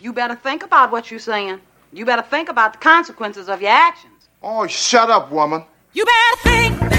You better think about what you're saying. You better think about the consequences of your actions. Oh, shut up, woman. You better think,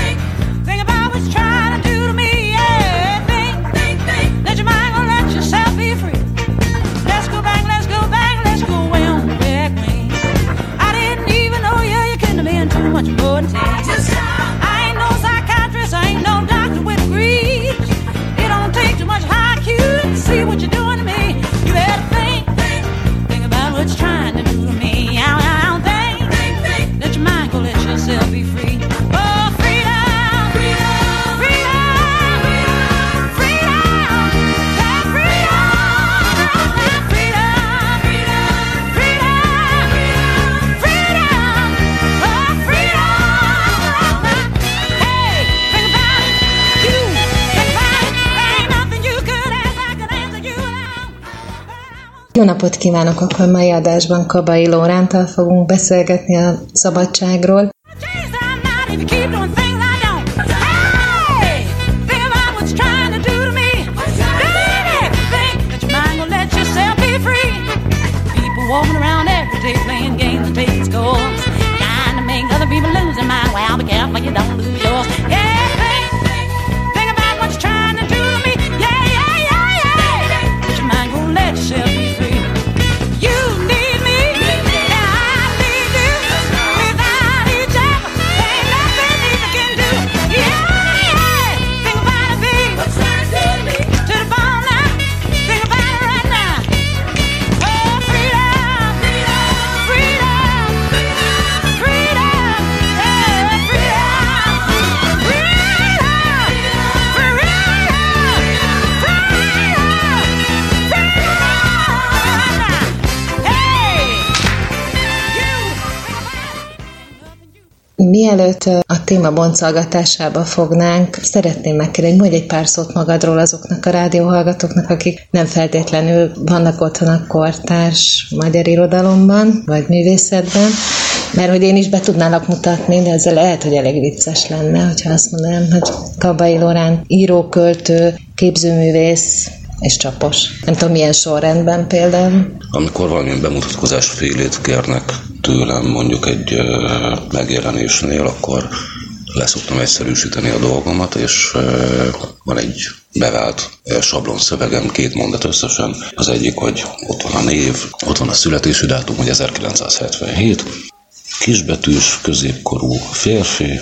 Jó napot kívánok! Akkor mai adásban Kabai Lórántal fogunk beszélgetni a szabadságról. Change Mielőtt a téma boncolgatásába fognánk, szeretném megkérdezni, mondj egy pár szót magadról azoknak a rádióhallgatóknak, akik nem feltétlenül vannak otthon a kortárs magyar irodalomban, vagy művészetben, mert hogy én is be tudnálak mutatni, de ezzel lehet, hogy elég vicces lenne, hogyha azt mondanám, hogy Kabai Lorán író, költő, képzőművész és csapos. Nem tudom, milyen sorrendben például. Amikor valamilyen bemutatkozás félét kérnek tőlem mondjuk egy megjelenésnél, akkor leszoktam egyszerűsíteni a dolgomat, és van egy bevált ö, sablonszövegem, két mondat összesen. Az egyik, hogy ott van a név, ott van a születési dátum, hogy 1977, kisbetűs, középkorú férfi,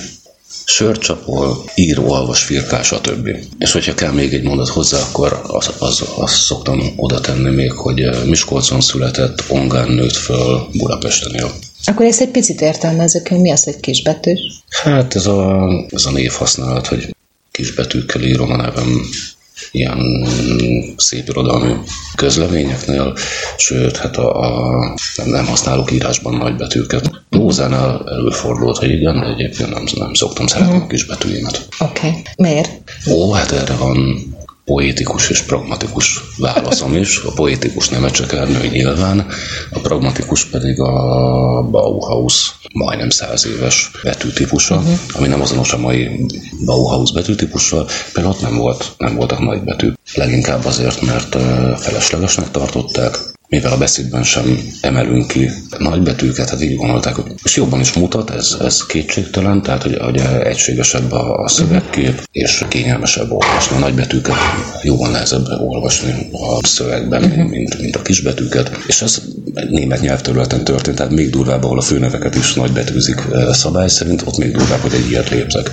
sörcsapol, író, alvas, firkás, stb. És hogyha kell még egy mondat hozzá, akkor az, az, azt szoktam oda tenni még, hogy Miskolcon született, Ongán nőtt föl, Budapesten él. Akkor ezt egy picit értelmezzük, hogy mi az, hogy kisbetűs. Hát ez a, ez a névhasználat, hogy kisbetűkkel írom a nevem ilyen szép irodalmi közleményeknél, sőt, hát a, a nem, használok írásban nagybetűket. Prózánál előfordult, hogy igen, de egyébként nem, nem szoktam szeretni a kisbetűimet. Oké. Okay. Miért? Ó, hát erre van poétikus és pragmatikus válaszom is. A poétikus nem csak Ernő nyilván, a pragmatikus pedig a Bauhaus majdnem száz éves betűtípusa, uh-huh. ami nem azonos a mai Bauhaus betűtípussal, például ott nem, volt, nem voltak nagy betű. Leginkább azért, mert feleslegesnek tartották, mivel a beszédben sem emelünk ki nagybetűket, hát így gondolták, hogy és jobban is mutat, ez, ez kétségtelen, tehát hogy, hogy egységesebb a, a szövegkép, és kényelmesebb olvasni. A nagybetűket jóval nehezebb olvasni a szövegben, mint, mint, mint a kisbetűket, és ez német nyelvterületen történt, tehát még durvább, ahol a főneveket is nagybetűzik eh, szabály szerint, ott még durvább, hogy egy ilyet lépzek.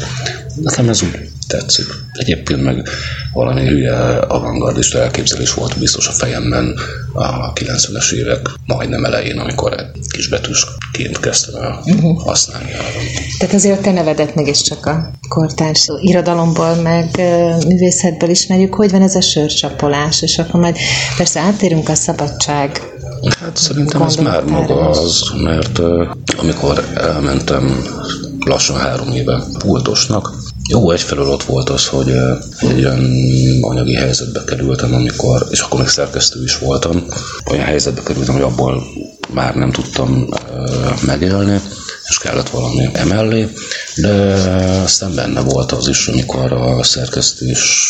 Nekem ez úgy tetszik. Egyébként meg valami hülye avantgardista elképzelés volt biztos a fejemben a 90-es évek majdnem elején, amikor kisbetűsként kezdtem el uh-huh. használni. Tehát azért a te nevedet mégiscsak a kortárs irodalomból, meg művészetből ismerjük. Hogy van ez a sörcsapolás? És akkor majd persze átérünk a szabadság Hát szerintem ez már maga az, mert uh, amikor elmentem lassan három éve pultosnak, jó, egyfelől ott volt az, hogy egy olyan anyagi helyzetbe kerültem, amikor, és akkor még szerkesztő is voltam, olyan helyzetbe kerültem, hogy abból már nem tudtam megélni, és kellett valami emellé, de aztán benne volt az is, amikor a szerkesztés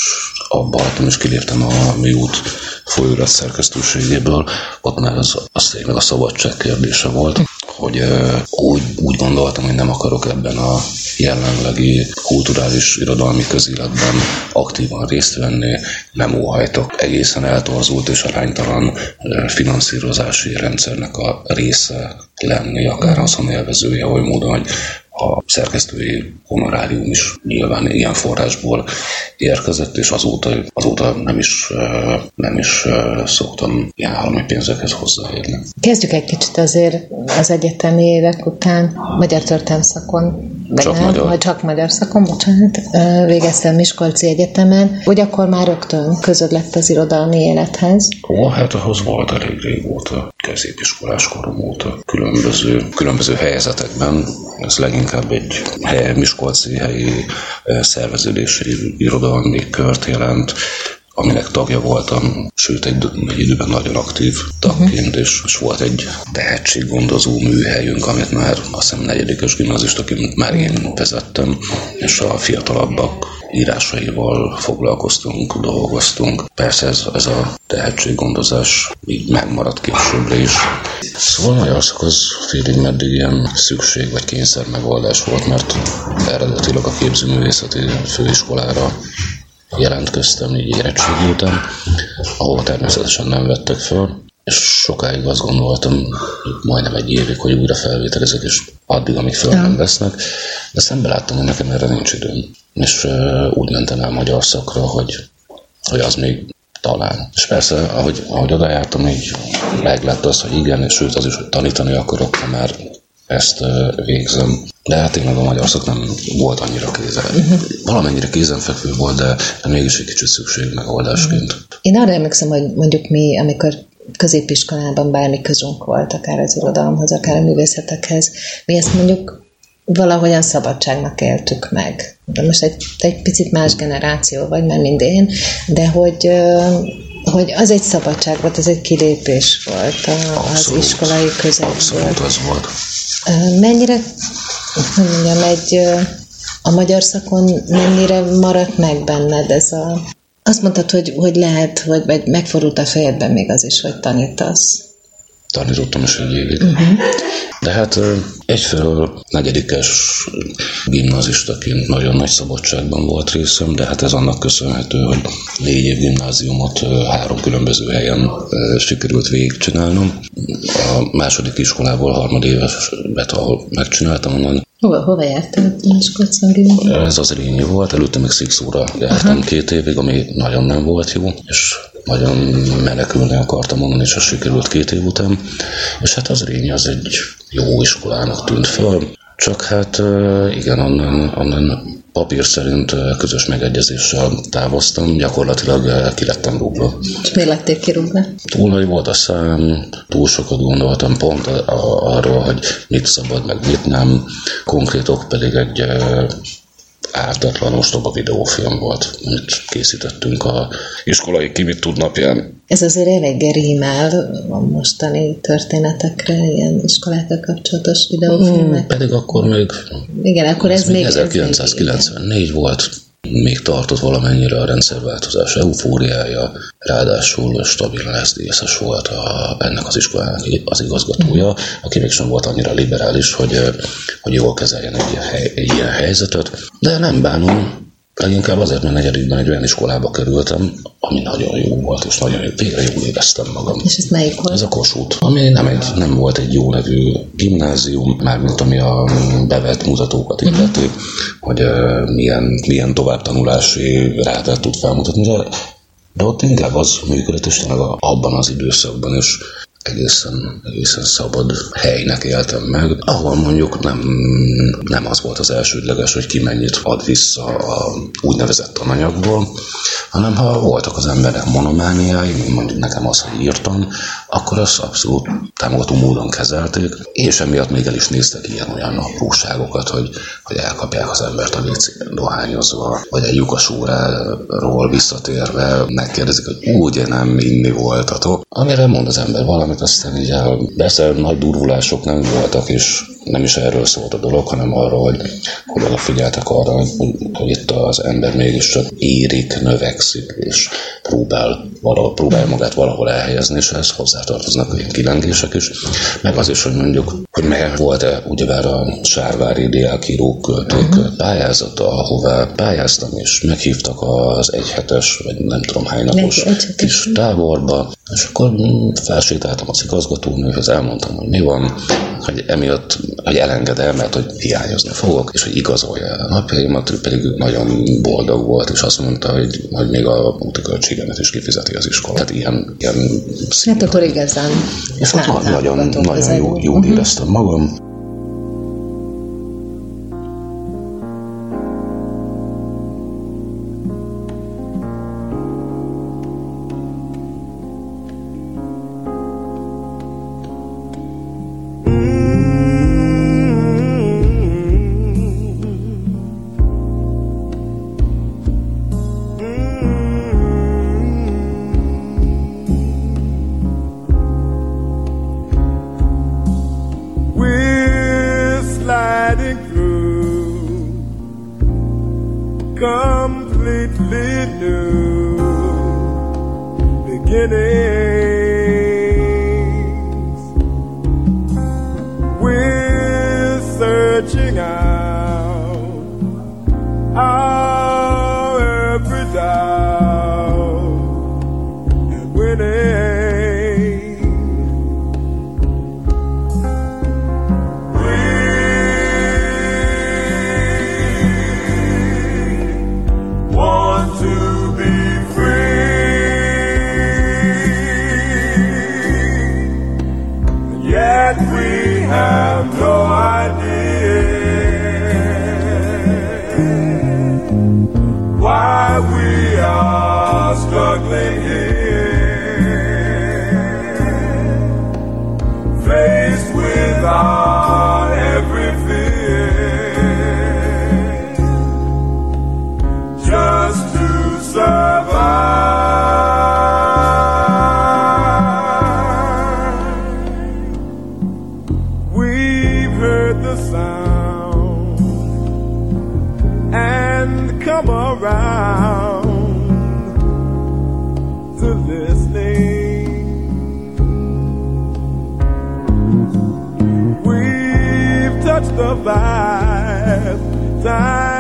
abba hagytam, és kiléptem a műút folyóirat szerkesztőségéből, ott már az, az tényleg a szabadság kérdése volt, hogy úgy, úgy gondoltam, hogy nem akarok ebben a jelenlegi kulturális irodalmi közéletben aktívan részt venni, nem óhajtok. Egészen eltorzult és aránytalan finanszírozási rendszernek a része lenni, akár haszonélvezője, oly módon, hogy a szerkesztői honorárium is nyilván ilyen forrásból érkezett, és azóta, azóta nem is, nem is szoktam ilyen állami pénzekhez hozzáérni. Kezdjük egy kicsit azért az egyetemi évek után magyar történelmszakon, vagy Csak nem, magyar. vagy csak magyar szakon, bocsánat, végeztem Miskolci Egyetemen, hogy akkor már rögtön közöd lett az irodalmi élethez. Ó, hát ahhoz volt elég régóta, középiskolás korom óta, különböző, különböző helyzetekben. Ez leginkább egy hely, Miskolci helyi eh, szerveződési irodalmi kört jelent, aminek tagja voltam, sőt egy, egy időben nagyon aktív tagként, és, és volt egy tehetséggondozó műhelyünk, amit már azt hiszem negyedikes gimnazistaként már én vezettem, és a fiatalabbak írásaival foglalkoztunk, dolgoztunk. Persze ez, ez a tehetséggondozás így megmaradt későbbre is. Szóval magyar szak az félig meddig ilyen szükség vagy kényszer megoldás volt, mert eredetileg a képzőművészeti főiskolára jelentkeztem így érettségi után, ahol természetesen nem vettek és sokáig azt gondoltam, majdnem egy évig, hogy újra felvételezek, és addig, amíg fel nem vesznek, de szembe láttam, hogy nekem erre nincs időm. És uh, úgy mentem el magyar szakra, hogy, hogy az még talán. És persze, ahogy, ahogy oda jártam, így meglett az, hogy igen, és sőt az is, hogy tanítani akarok, ha már ezt uh, végzem. De hát tényleg a magyar szak nem volt annyira kézen. Uh-huh. Valamennyire kézenfekvő volt, de, de mégis egy kicsit szükség megoldásként. Én arra emlékszem, hogy mondjuk mi, amikor középiskolában bármi közünk volt, akár az irodalomhoz, akár a művészetekhez, mi ezt mondjuk valahogyan szabadságnak éltük meg. De most egy, egy picit más generáció vagy, mert mind én, de hogy, hogy az egy szabadság volt, az egy kilépés volt a, az Abszolút. iskolai közegből. Abszolút az volt. Mennyire, hogy mondjam, egy, a magyar szakon mennyire maradt meg benned ez a... Azt mondtad, hogy, hogy lehet, hogy vagy megfordult a fejedben még az is, hogy tanítasz. Tanítottam is egy évig. Uh-huh. De hát egyfelől negyedikes gimnazistaként nagyon nagy szabadságban volt részem, de hát ez annak köszönhető, hogy négy év gimnáziumot három különböző helyen sikerült végigcsinálnom. A második iskolából harmadéveset, ahol megcsináltam, onnan Hova, hova jártál Miskolcon ez az Rényi volt, előtte még Szikszóra jártam Aha. két évig, ami nagyon nem volt jó, és nagyon menekülni akartam onnan, és az sikerült két év után. És hát az Rényi az egy jó iskolának tűnt föl, csak hát igen, onnan, onnan papír szerint közös megegyezéssel távoztam, gyakorlatilag ki lettem rúgva. És miért lettél kirúgva? Túl nagy volt a szám, túl sokat gondoltam pont arról, hogy mit szabad, meg mit nem. Konkrétok pedig egy ártatlan ostoba videófilm volt, amit készítettünk a iskolai ki mit tud napján. Ez azért elég rímel a mostani történetekre, ilyen iskolákkal kapcsolatos videófilmek. Pedig akkor még, Igen, akkor ez, ez még még... ez még- 1994 volt, még tartott valamennyire a rendszerváltozás eufóriája, ráadásul stabilan SZDSZ-es volt a, ennek az iskolának az igazgatója, aki mégsem volt annyira liberális, hogy, hogy jól kezeljen egy, ilyen egy ilyen helyzetet. De nem bánom, leginkább azért, mert negyedikben egy olyan iskolába kerültem, ami nagyon jó volt, és nagyon jó, végre jól éreztem magam. És ez melyik volt? Ez a Kossuth, ami nem, egy, nem volt egy jó nevű gimnázium, mármint ami a bevett mutatókat illeti, hogy uh, milyen, milyen továbbtanulási rátát tud felmutatni, de, de ott inkább az működött, és tényleg abban az időszakban is egészen, egészen szabad helynek éltem meg, ahol mondjuk nem, nem az volt az elsődleges, hogy ki mennyit ad vissza a úgynevezett tananyagból, hanem ha voltak az emberek monomániái, mondjuk nekem az, hogy írtam, akkor azt abszolút támogató módon kezelték, és emiatt még el is néztek ilyen-olyan apróságokat, hogy, hogy elkapják az embert a WC-ben dohányozva, vagy egy lyukas óráról visszatérve megkérdezik, hogy úgy nem inni voltatok. Amire mond az ember valamit, aztán így el, persze nagy durvulások nem voltak, és nem is erről szólt a dolog, hanem arról, hogy, hogy odafigyeltek arra, hogy, hogy itt az ember mégiscsak érik, növekszik, és próbál, valahol, próbálja magát valahol elhelyezni, és ehhez hozzátartoznak ilyen kilengések is. Meg az is, hogy mondjuk, hogy meg volt-e ugyebár a Sárvári diákírók költők uh-huh. pályázata, ahová pályáztam, és meghívtak az egyhetes, vagy nem tudom hány napos kis táborba, és akkor felsétáltam az igazgatónőhöz, elmondtam, hogy mi van, hogy emiatt, hogy elenged el, mert hogy hiányozni fogok, és hogy igazolja el a napjaimat, ő pedig nagyon boldog volt, és azt mondta, hogy, hogy még a úti költségemet is kifizeti az iskola. Tehát ilyen, ilyen Hát akkor igazán és ott nagyon, nagyon, nagyon jó, jól Mhm. éreztem magam. Sound and come around to listening. We've touched the vibe time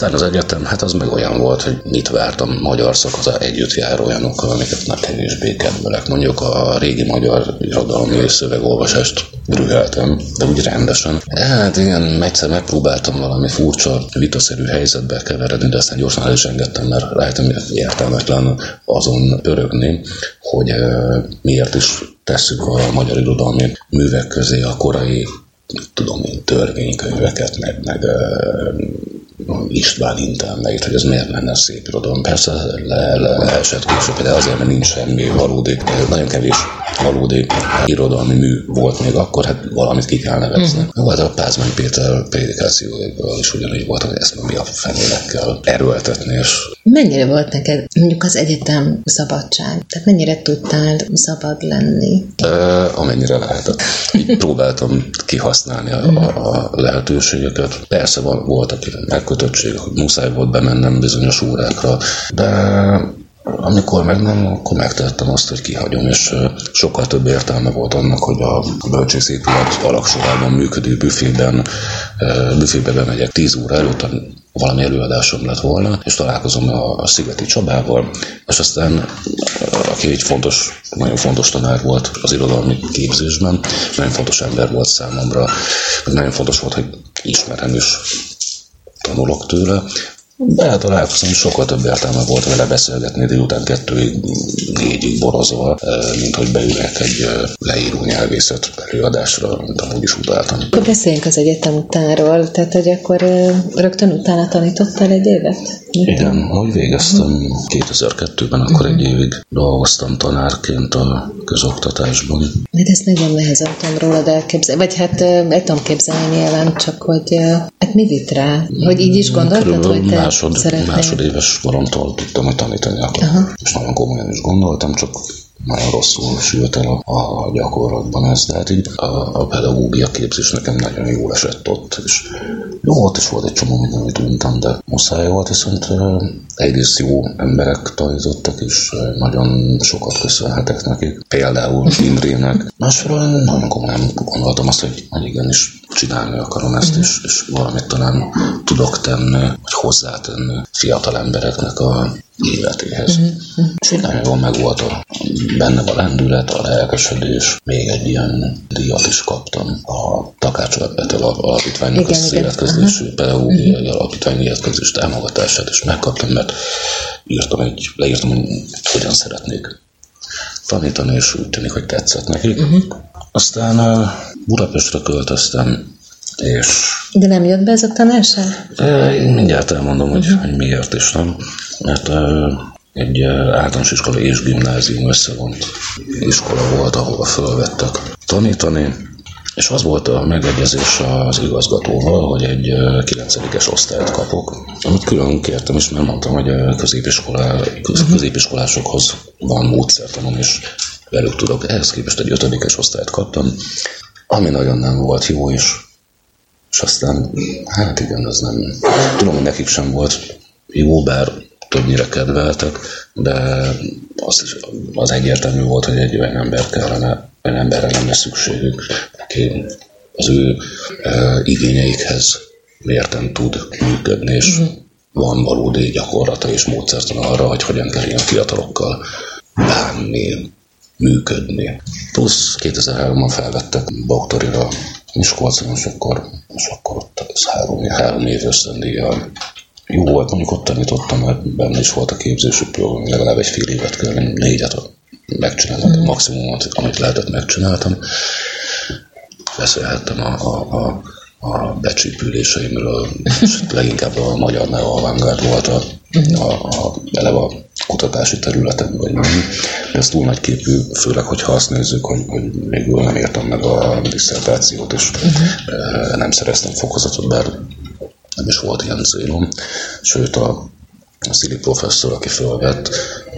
Aztán az egyetem, hát az meg olyan volt, hogy mit vártam magyar szakasza együtt jár olyanokkal, amiket már kevésbé kedvelek. Mondjuk a régi magyar irodalmi és szövegolvasást rüheltem, de úgy rendesen. Hát igen, egyszer megpróbáltam valami furcsa, vitaszerű helyzetbe keveredni, de aztán gyorsan el is engedtem, mert rájöttem, hogy értelmetlen azon pörögni, hogy miért is tesszük a magyar irodalmi művek közé a korai tudom én, törvénykönyveket, meg, meg István Intán megírt, hogy ez miért lenne szép irodalom. Persze le, le, leesett később, de azért, mert nincs semmi valódi, nagyon kevés valódi irodalmi mű volt még akkor, hát valamit ki kell nevezni. Mm. Volt a Pázmány Péter prédikációjából is ugyanígy volt, hogy ezt mi a fenének kell erőltetni, és Mennyire volt neked mondjuk az egyetem szabadság? Tehát mennyire tudtál szabad lenni? Ö, amennyire lehetett. Így próbáltam kihasználni a, a, a lehetőségeket. Persze van, voltak ilyen megkötöttségek, hogy muszáj volt bemennem bizonyos órákra, de amikor meg nem, akkor megtettem azt, hogy kihagyom, és sokkal több értelme volt annak, hogy a bölcsészépület alaksorában működő büfében, büfébe bemegyek 10 óra előtt, valami előadásom lett volna, és találkozom a, a Szigeti Csabával, és aztán aki egy fontos, nagyon fontos tanár volt az irodalmi képzésben, és nagyon fontos ember volt számomra, nagyon fontos volt, hogy ismerem is tanulok tőle, de hát találkozom, sokkal több értelme volt vele beszélgetni délután kettőig, négyig borozva, mint hogy beülnek egy leíró nyelvészet előadásra, mint amúgy is utáltam. Akkor beszéljünk az egyetem utánról, tehát hogy akkor rögtön utána tanítottál egy évet? Igen, ahogy végeztem 2002-ben, akkor egy évig dolgoztam tanárként a közoktatásban. Mert ezt nagyon nehezen tudom rólad elképzelni, vagy hát el tudom képzelni nyilván, csak hogy hát mi vitt rá? Hogy így is gondoltad, hogy te másod, szeretnél? másodéves koromtól tudtam, hogy tanítani akarok. És nagyon komolyan is gondoltam, csak nagyon rosszul sült el a, a gyakorlatban ez, de hát így a, a pedagógia képzés nekem nagyon jól esett ott, és jó, ott is volt egy csomó minden, amit untam, de muszáj volt, viszont egyrészt jó emberek tanítottak, és nagyon sokat köszönhetek nekik, például Imrének. Másfelől nagyon komolyan gondoltam azt, hogy, hogy igenis csinálni akarom ezt, és, és valamit talán tudok tenni, vagy hozzátenni fiatal embereknek a életéhez. És így nagyon jól meg volt a, bennem a lendület, a lelkesedés. Még egy ilyen díjat is kaptam a Takács Ebbetől a alapítványnak Igen, az életkezdésű pedagógiai alapítvány életkezdés támogatását is megkaptam, mert írtam egy, leírtam, hogy hogyan szeretnék tanítani, és úgy tűnik, hogy tetszett nekik. Aztán uh, Budapestre költöztem, és De nem jött be ez a tanárság? Ö, Én mindjárt elmondom, hogy, hogy miért is nem. Mert egy általános iskola és gimnázium összevont iskola volt, ahova fölvettek tanítani, és az volt a megegyezés az igazgatóval, hogy egy ö, 9-es osztályt kapok, amit külön kértem is, mert mondtam, hogy ö, középiskolá, köz, középiskolásokhoz van módszertanom, és velük tudok. Ehhez képest egy 5 osztályt kaptam, ami nagyon nem volt jó, és és aztán, hát igen, az nem... Tudom, hogy nekik sem volt jó, bár többnyire kedveltek, de az, is, az egyértelmű volt, hogy egy olyan ember kellene, olyan emberre lenne szükségük, aki az ő e, igényeikhez mérten tud működni, és van valódi gyakorlata és módszertan arra, hogy hogyan kell ilyen fiatalokkal bánni, működni. Plusz 2003-ban felvettek doktorira Miskolcon, és akkor, és akkor ott az három, három év ösztöndíjjal jó volt, mondjuk ott tanítottam, mert benne is volt a képzési program, legalább egy fél évet kell, négyet megcsináltam, mm. maximumot, amit lehetett megcsináltam. Beszélhettem a, a, a, a becsípüléseimről, és leginkább a magyar neo volt a, a, a, eleve a kutatási területen, vagy nem. De ez túl nagy képű, főleg, hogyha azt nézzük, hogy, hogy végül nem értem meg a diszertációt, és uh-huh. nem szereztem fokozatot, bár nem is volt ilyen célom. Sőt, a a Szili professzor, aki fölvett,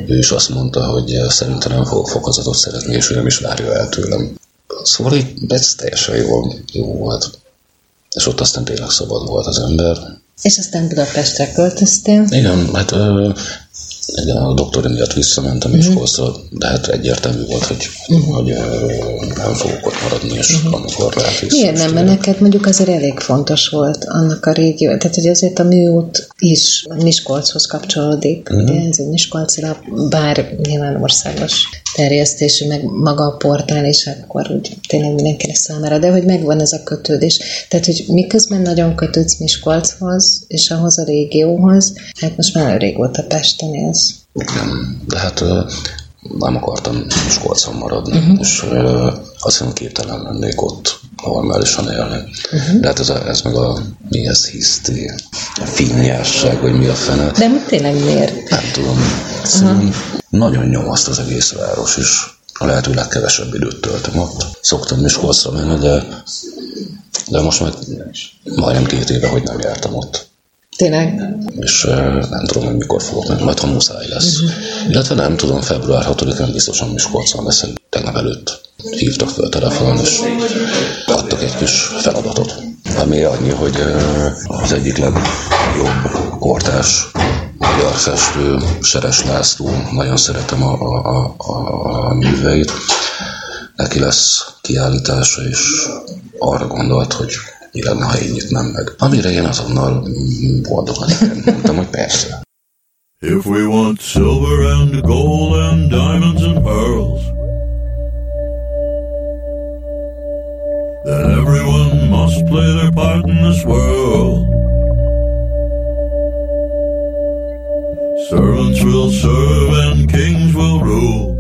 ő is azt mondta, hogy szerintem nem fogok fokozatot szeretni, és ő nem is várja el tőlem. Szóval így ez teljesen jó, jó volt. És ott aztán tényleg szabad volt az ember. És aztán Budapestre költöztél. Igen, hát ö, igen, a doktori miatt visszamentem. Miskolcra, de hát egyértelmű volt, hogy, hogy ö, nem fogok ott maradni, és amikor lehet vissza. Miért nem? Mert neked mondjuk azért elég fontos volt annak a régió, tehát hogy azért a műút is Miskolchoz kapcsolódik, uh-huh. ugye ez egy Miskolcra, bár nyilván országos terjesztésű, meg maga a portál is akkor úgy tényleg mindenkinek számára, de hogy megvan ez a kötődés. Tehát, hogy miközben nagyon kötődsz Miskolchoz, és ahhoz a régióhoz, hát most már régóta Pesten élsz. Igen, de hát nem akartam Miskolcon maradni, uh-huh. és azt hiszem képtelen lennék ott normálisan élni. Uh-huh. De hát ez, a, ez meg a mi ez hiszti, a finnyásság, vagy mi a fene. De tényleg miért? Nem tudom. Szerintem nagyon nyomaszt az egész város, és a lehető legkevesebb időt töltöm ott. Szoktam Miskolcra menni, de, de most már majdnem két éve, hogy nem jártam ott. Tényleg? És nem tudom, hogy mikor fogok menni, majd ha muszáj lesz. Uh-huh. Illetve nem tudom, február 6-án biztosan Miskolcon leszek. Tegnap előtt hívtak fel telefonon, és adtak egy kis feladatot. Ami annyi, hogy az egyik legjobb kortás magyar festő, Seres László, nagyon szeretem a, a, a, a műveit. Neki lesz kiállítása, és arra gondolt, hogy mi lenne, ha én nyitnám meg. Amire én azonnal boldogan igen, mondtam, hogy persze. If we want silver and gold and diamonds and pearls, then everyone must play their part in this world. Servants will serve and kings will rule.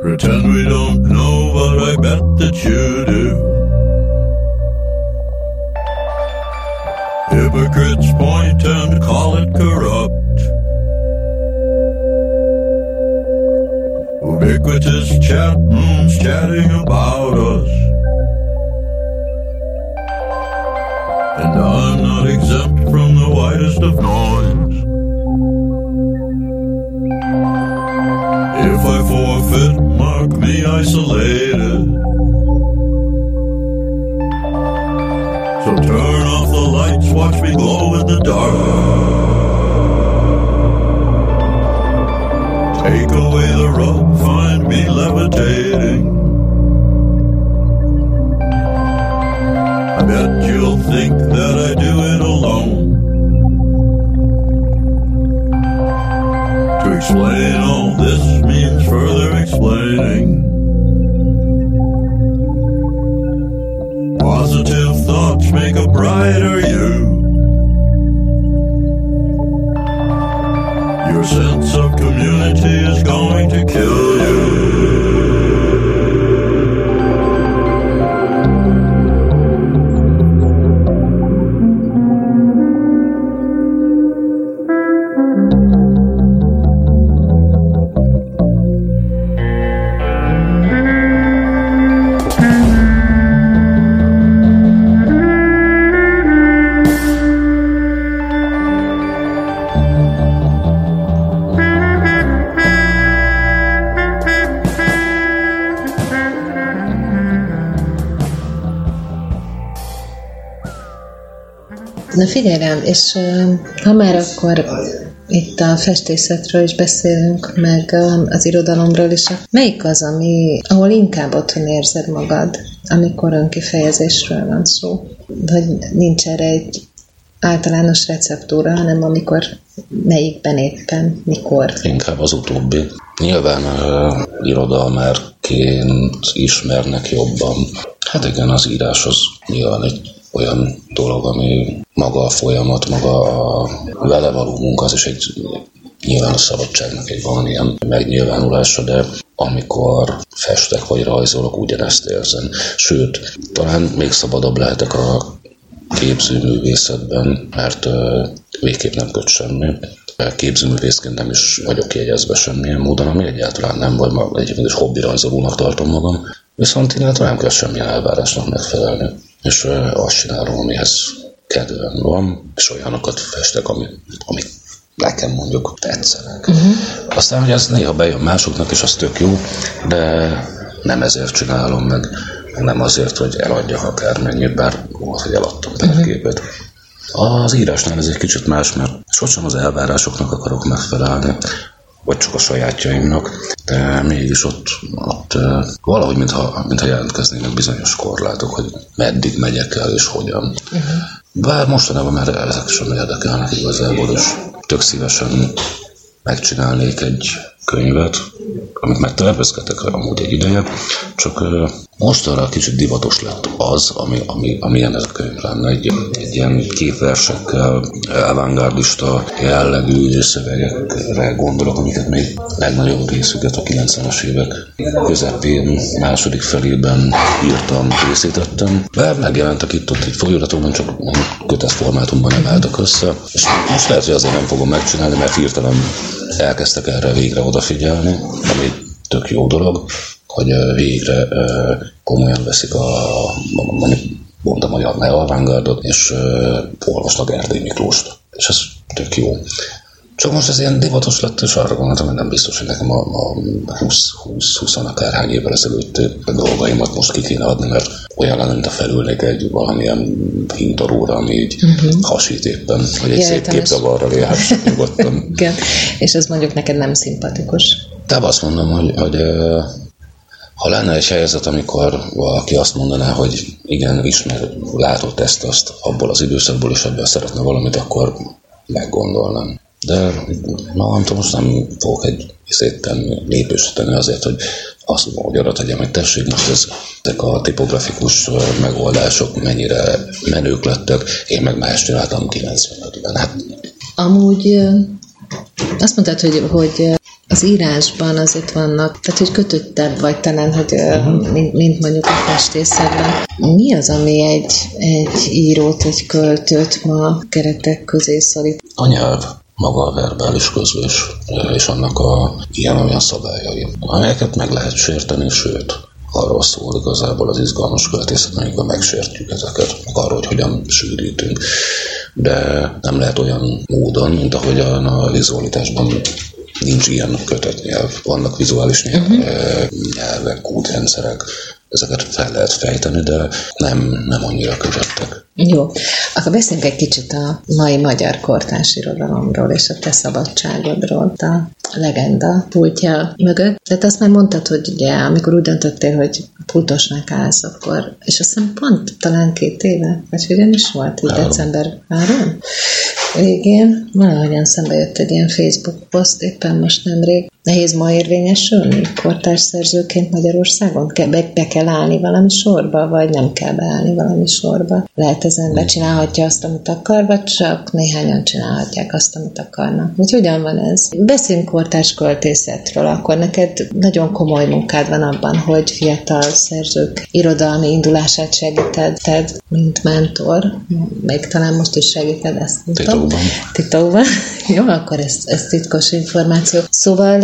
Pretend we don't know, but I bet that you do. Hypocrites point and call it corrupt. Ubiquitous chat rooms chatting about us. And I'm not exempt from the widest of noise. If I forfeit, mark me isolated. So turn off the lights, watch me glow in the dark. Take away the rug, find me levitating. I bet you'll think that I do it alone. To explain all this means further explaining. Positive thoughts make a brighter you. Of is going to kill figyelj rám, és ha már akkor itt a festészetről is beszélünk, meg az irodalomról is, melyik az, ami, ahol inkább otthon érzed magad, amikor önkifejezésről van szó? Vagy nincs erre egy általános receptúra, hanem amikor melyikben éppen, mikor? Inkább az utóbbi. Nyilván uh, irodalmárként ismernek jobban. Hát igen, az írás az nyilván egy olyan dolog, ami maga a folyamat, maga a vele való munka, az is egy nyilván a szabadságnak egy valamilyen megnyilvánulása, de amikor festek vagy rajzolok, ugyanezt érzem. Sőt, talán még szabadabb lehetek a képzőművészetben, mert végképp nem köt semmi. Képzőművészként nem is vagyok jegyezve semmilyen módon, ami egyáltalán nem, vagy egyébként is hobbi rajzolónak tartom magam. Viszont én nem kell semmilyen elvárásnak megfelelni. És azt csinálom, amihez kedvem van, és olyanokat festek, ami, ami nekem mondjuk tetszenek. Uh-huh. Aztán, hogy ez néha bejön másoknak, és az tök jó, de nem ezért csinálom meg, nem azért, hogy eladjak akármennyit, bár volt, hogy eladtam pár képet. Az írásnál ez egy kicsit más, mert sosem az elvárásoknak akarok megfelelni, vagy csak a sajátjaimnak, de mégis ott, ott valahogy, mintha, mintha jelentkeznének bizonyos korlátok, hogy meddig megyek el és hogyan. Bár mostanában már ezek sem érdekelnek igazából, és tök szívesen megcsinálnék egy könyvet, amit megtervezgetek amúgy egy ideje, csak ö, most arra kicsit divatos lett az, ami, ami, amilyen ez a könyv lenne, egy, egy ilyen képversekkel, avantgardista jellegű szövegekre gondolok, amiket még legnagyobb részüket a 90-es évek közepén, második felében írtam, készítettem. Bár megjelentek itt ott egy folyóiratomban, csak kötesz formátumban nem álltak össze, és most lehet, hogy azért nem fogom megcsinálni, mert hirtelen elkezdtek erre végre odafigyelni, ami tök jó dolog, hogy végre komolyan veszik a, mondjuk pont a magyar neoavantgardot, és olvasnak Erdély Miklóst. És ez tök jó. Csak most ez ilyen divatos lett, és arra gondoltam, hogy nem biztos, hogy nekem a, a 20-20 akárhány évvel ezelőtti dolgaimat most ki kéne adni, mert olyan lenne, mint a felülnék egy valamilyen hintaróra, ami így uh-huh. hasít éppen, hogy egy Ja, szép értem, és- képzavarra élhessek nyugodtan. Igen, és ez mondjuk neked nem szimpatikus. De azt mondom, hogy, hogy Ha lenne egy helyzet, amikor valaki azt mondaná, hogy igen, ismer, látott ezt, azt abból az időszakból, és ebből szeretne valamit, akkor meggondolnám. De magam most nem fogok egy szét tenni, lépést tenni azért, hogy azt hogy arra tegyem, hogy tessék, most ez, ezek a tipografikus megoldások mennyire menők lettek, én meg más csináltam 95-ben. Hát Amúgy azt mondtad, hogy, hogy az írásban azért vannak, tehát hogy kötöttebb vagy talán, hogy, ö, mint, mint mondjuk a festészetben. Mi az, ami egy, egy írót, egy költőt ma keretek közé szorít? a nyelv, maga a verbális közlés, és annak a ilyen-olyan szabályai, amelyeket meg lehet sérteni, sőt, arról szól igazából az izgalmas költészet, amikor megsértjük ezeket, meg arról, hogy hogyan sűrítünk. De nem lehet olyan módon, mint ahogyan a vizualitásban nincs ilyen kötött nyelv. Vannak vizuális nyelv, uh-huh. nyelvek, kódrendszerek, ezeket fel lehet fejteni, de nem, nem annyira kötöttek. Jó, akkor beszéljünk egy kicsit a mai magyar kortárs irodalomról és a te szabadságodról, a legenda pultja mögött. Tehát azt már mondtad, hogy ugye, amikor úgy döntöttél, hogy pultosnak állsz, akkor, és azt hiszem pont talán két éve, vagy hogyan is volt, így Három. december három? Végén valahogyan szembe jött egy ilyen Facebook poszt, éppen most nemrég. Nehéz ma érvényesülni kortárs szerzőként Magyarországon? Be, be kell állni valami sorba, vagy nem kell beállni valami sorba? Lehet az ember csinálhatja azt, amit akar, vagy csak néhányan csinálhatják azt, amit akarnak. Úgy hogyan van ez? Beszéljünk kortárs költészetről, akkor neked nagyon komoly munkád van abban, hogy fiatal szerzők irodalmi indulását segíted, ted, mint mentor. Még talán most is segíted ezt. tudom. Titokban. Titokban. Jó, akkor ez, ez titkos információ. Szóval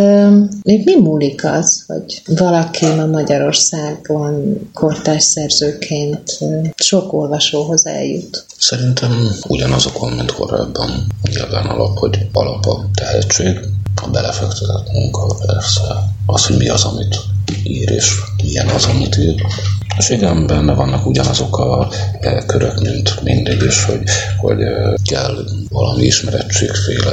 még mi múlik az, hogy valaki ma Magyarországon kortárs szerzőként sok olvasóhoz eljut? Szerintem ugyanazokon, mint korábban. Nyilván alap, hogy alap a tehetség, a belefektetett munka, persze. Az, hogy mi az, amit ír, és milyen az, amit ír. És igen, benne vannak ugyanazok a e, körök, mint mindig is, hogy, hogy e, kell valami ismerettségféle.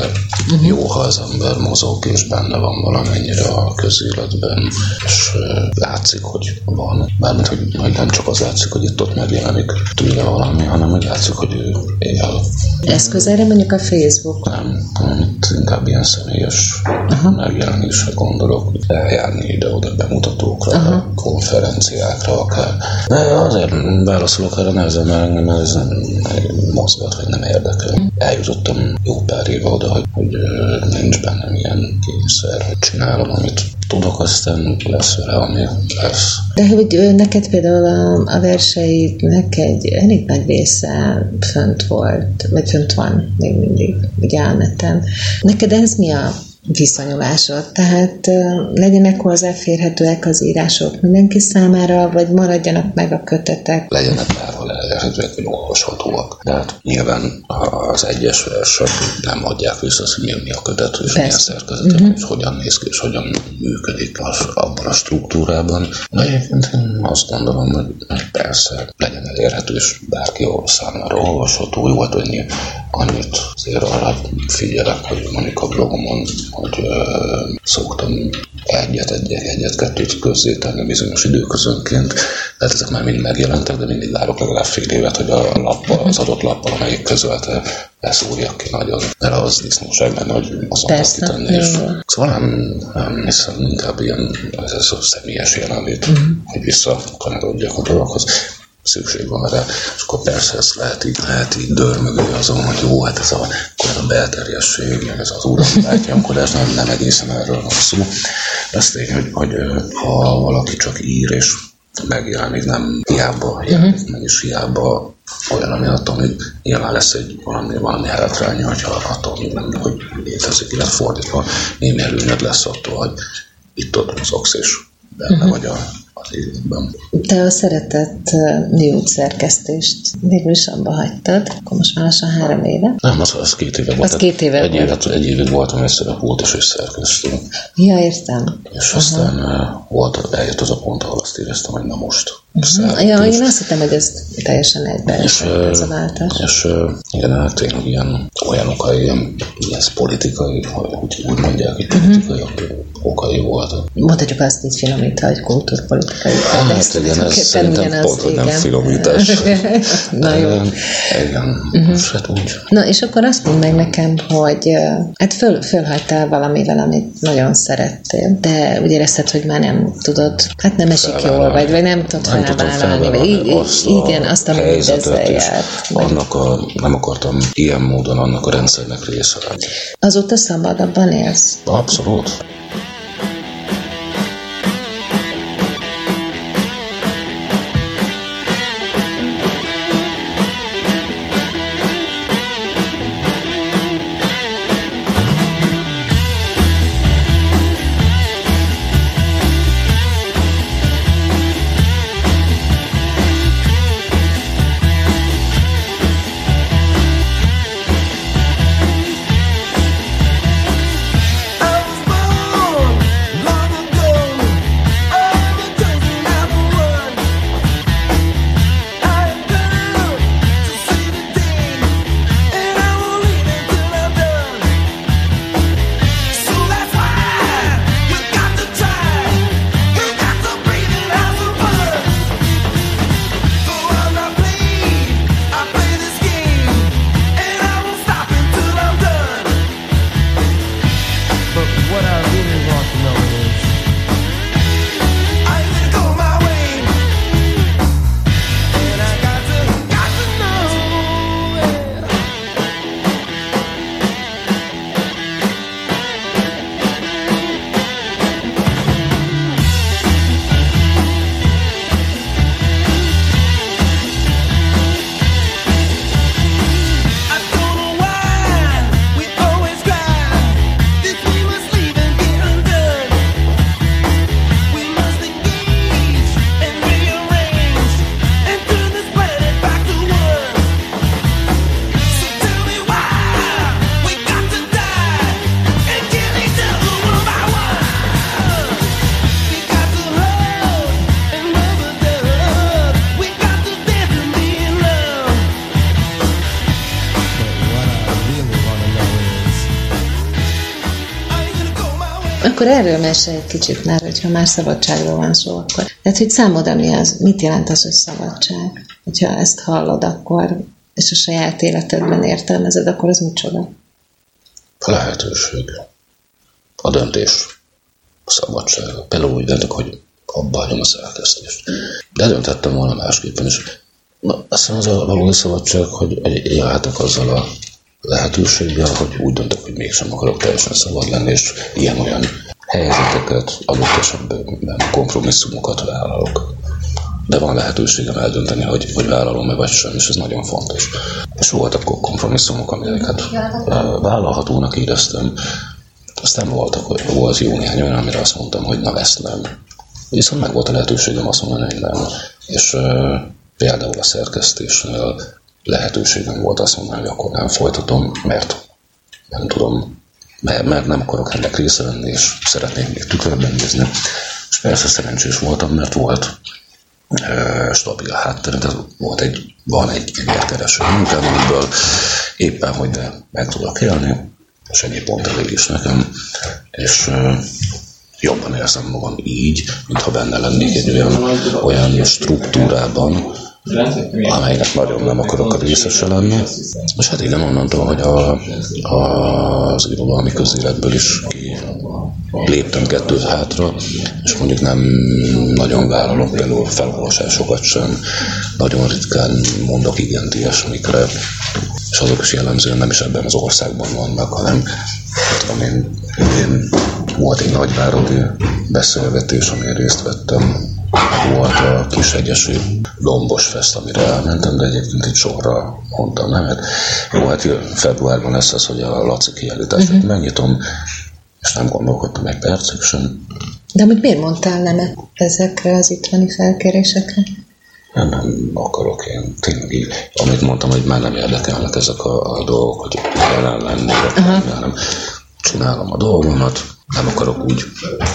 Jó, ha az ember mozog, és benne van valamennyire a közéletben, és e, látszik, hogy van. Mármint, hogy, nem csak az látszik, hogy itt-ott megjelenik tőle valami, hanem hogy látszik, hogy ő él. Eszközelre mondjuk a Facebook. Nem, nem, itt inkább ilyen személyes megjelenésre gondolok, eljárni ide-oda bemutatókra, Aha. konferenciákra akár. De azért válaszolok erre nehezen, mert engem ez nem mozgat, vagy nem érdekel. Eljutottam jó pár éve oda, hogy, hogy nincs bennem ilyen kényszer, hogy csinálom, amit tudok, aztán lesz vele, ami lesz. De hogy neked például a, a verseidnek egy elég nagy része fönt volt, vagy fönt van még mindig, ugye a neten. Neked ez mi a viszonyulásod? Tehát legyenek hozzáférhetőek az írások mindenki számára, vagy maradjanak meg a kötetek? legyenek bárhol elérhetőek, vagy olvashatóak. De hát nyilván az egyes versek nem adják vissza, hogy mi, mi a kötet, és milyen Persze. szerkezetek, uh-huh. és hogyan néz ki, és hogyan működik az, abban a struktúrában. De egyébként én azt gondolom, hogy hogy persze legyen elérhető, és bárki számára olvasható. Jó, hát annyi, annyit azért arra figyelek, hogy mondjuk a blogomon, hogy ö, szoktam egyet, egyet, egyet, kettőt közzétenni bizonyos időközönként. Tehát ezek már mind megjelentek, de mindig várok legalább fél évet, hogy a lappal, az adott lappal, amelyik közölte, leszúrjak ki nagyon. Mert az disznóság lenne, hogy azon Persze, tenni. És szóval nem, nem hiszem, inkább ilyen ez, ez a személyes jelenlét, uh-huh. hogy visszakanyarodjak a dologhoz szükség van rá, és akkor persze ezt lehet így, lehet így dörmögni azon, hogy jó, hát ez a, akkor ez a belterjesség, meg ez az uralmányomkodás, nem, nem egészen erről van szó. De az tény, hogy, hogy ha valaki csak ír, és megjelenik, nem hiába jelenik meg, és hiába olyan, ami attól még nyilván lesz egy valami, valami hátránya, hogyha attól még nem, hogy létezik, illetve fordítva némi előnyöd lesz attól, hogy itt-ott mozogsz, és benne vagy a, az életben. Te a szeretett New szerkesztést végül is abba hagytad, akkor most már lassan három éve. Nem, az, az két éve volt. Az két éve egy volt. Évet, egy évig voltam a pultos és szerkesztő. Ja, értem. És aztán uh, volt, eljött az a pont, ahol azt éreztem, hogy na most. Uh-huh. Ja, én azt hittem, hogy ez teljesen egybe És, esett, ez a váltás. és igen, hát tényleg ilyen, olyan okai, ilyen, ilyen politikai, vagy úgy, úgy mondják, hogy politikai uh-huh. okai voltak. Mondhatjuk azt így finomítva, hogy kultúrpolitikai Hát kódex igen, ez szerintem ugyanaz, pont, hogy nem igen. finomítás. Na jó. Igen. Uh-huh. Hát úgy. Na, és akkor azt mondd meg nekem, hogy hát föl, fölhagytál valamivel, amit nagyon szerettél, de úgy érezted, hogy már nem tudod, hát nem esik jól, Felvállalni. vagy, vagy nem tudod Nem felvállalni, vagy igen, azt, ami helyzetet, ezzel és járt. Annak a, nem akartam ilyen módon annak a rendszernek része lenni. azóta szabadabban élsz? Abszolút. Erről mesélj egy kicsit már, hogyha már szabadságról van szó, akkor. Tehát, hogy számodra mi az, mit jelent az, hogy szabadság? Hogyha ezt hallod, akkor, és a saját életedben értelmezed, akkor az micsoda? A lehetőség. A döntés. A szabadság. Például úgy döntök, hogy abba hagyom a szerkesztést. De döntettem volna másképpen is. Na, azt hiszem az a valódi szabadság, hogy hogy élhetek azzal a lehetőséggel, hogy úgy döntök, hogy mégsem akarok teljesen szabad lenni, és ilyen-olyan helyzeteket, adott esetben kompromisszumokat vállalok. De van lehetőségem eldönteni, hogy, hogy vállalom-e vagy sem, és ez nagyon fontos. És voltak kompromisszumok, eh, vállalhatónak éreztem. Aztán voltak, volt jó néhány olyan, amire azt mondtam, hogy na ezt nem. Viszont meg volt a lehetőségem azt mondani, hogy nem. És uh, például a szerkesztésnél lehetőségem volt azt mondani, hogy akkor nem folytatom, mert nem tudom, mert, mert nem akarok ennek része venni, és szeretnék még tükörben nézni. És persze szerencsés voltam, mert volt ö, stabil háttere, de volt egy, van egy vérkereső munkám, amiből éppen, hogy meg tudok élni, és ennyi pont elég is nekem, és ö, jobban érzem magam így, mintha benne lennék egy olyan, olyan struktúrában, amelynek nagyon nem akarok a részese lenni. És hát igen, onnantól, hogy a, a, az irodalmi közéletből is ki léptem kettőt hátra, és mondjuk nem nagyon vállalok például felolvasásokat sem, nagyon ritkán mondok igent ilyesmikre, és azok is jellemzően nem is ebben az országban vannak, hanem hát tudom én, én volt egy nagyvárodi beszélgetés, amin részt vettem, volt a Kishegyesi Dombos Fest, amire elmentem, de egyébként itt sorra mondtam nemet. Jó, hát jön, februárban lesz az, hogy a Laci kiállítást uh-huh. megnyitom, és nem gondolkodtam egy percig sem. De hogy miért mondtál nemet ezekre az itteni felkérésekre? Nem, nem akarok én tényleg így, amit mondtam, hogy már nem érdekelnek ezek a, a dolgok, hogy jelen lenni, hanem csinálom a dolgomat, nem akarok úgy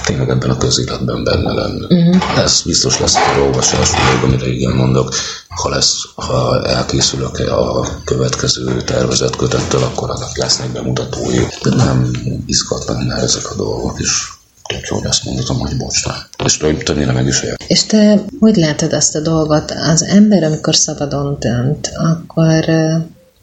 tényleg ebben a közéletben benne lenni. Uh-huh. Ez biztos lesz egy olvasás, még amire igen mondok, ha, lesz, ha elkészülök a következő tervezett kötettel, akkor annak lesznek bemutatói. De nem izgatnak már ezek a dolgok, és tök jó, hogy azt mondhatom, hogy bocs, nem. És több- többnyire meg is ér. És te hogy látod azt a dolgot? Az ember, amikor szabadon dönt, akkor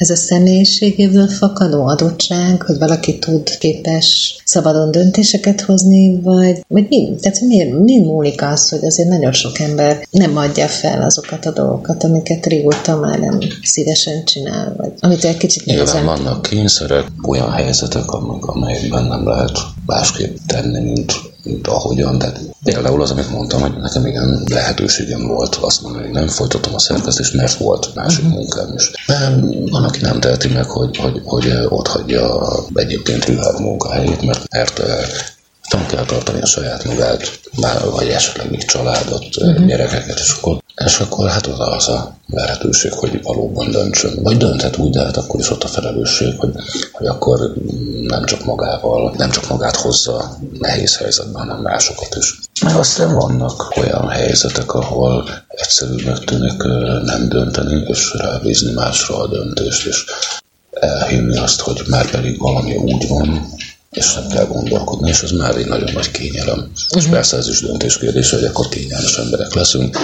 ez a személyiségéből fakadó adottság, hogy valaki tud, képes szabadon döntéseket hozni, vagy, vagy mi? Tehát miért, mi múlik az, hogy azért nagyon sok ember nem adja fel azokat a dolgokat, amiket régóta már nem szívesen csinál, vagy amit egy kicsit Nyilván nézem. vannak kényszerek, olyan helyzetek, amelyekben nem lehet másképp tenni, mint, mint ahogyan. De például az, amit mondtam, hogy nekem igen lehetőségem volt azt mondani, hogy nem folytatom a szerkesztést, mert volt másik munkám is. De van, aki nem teheti meg, hogy, hogy, hogy ott hagyja egyébként hűház munkahelyét, mert, mert eh, fenn kell tartani a saját magát, vagy esetleg még családot, uh-huh. gyerekeket, és akkor, és akkor hát oda az a lehetőség, hogy valóban döntsön. Vagy dönthet úgy, de hát akkor is ott a felelősség, hogy, hogy akkor nem csak magával, nem csak magát hozza nehéz helyzetben, hanem másokat is. Mert aztán vannak olyan helyzetek, ahol egyszerűbbnek tűnik ö, nem dönteni, és rábízni másra a döntést, és elhinni azt, hogy már pedig valami úgy van, és nem kell gondolkodni, és ez már egy nagyon nagy kényelem. Uh-huh. És persze ez is döntés kérdése, hogy akkor kényelmes emberek leszünk,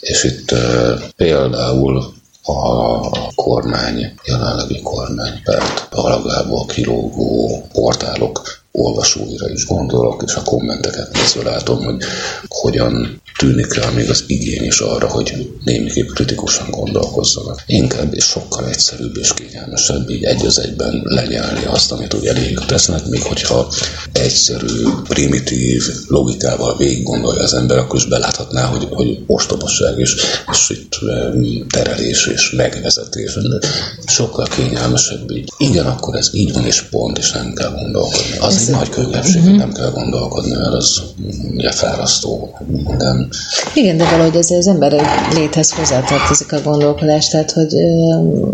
és itt uh, például a kormány, jelenlegi kormánypárt alagából kilógó portálok olvasóira is gondolok, és a kommenteket nézve látom, hogy hogyan tűnik rá még az igény is arra, hogy némiképp kritikusan gondolkozzanak. Inkább és sokkal egyszerűbb és kényelmesebb így egy az egyben lenyelni azt, amit ugye elég tesznek, még hogyha egyszerű, primitív logikával végig gondolja az ember, akkor is beláthatná, hogy, hogy ostobaság és, és itt terelés és megvezetés. Sokkal kényelmesebb így. Igen, akkor ez így van, és pont, és nem kell gondolkodni. Az egy nagy könnyebbség, hogy nem kell gondolkodni, mert az ugye fárasztó minden. Igen, de valahogy ez az ember léthez hozzátartozik a gondolkodás, tehát hogy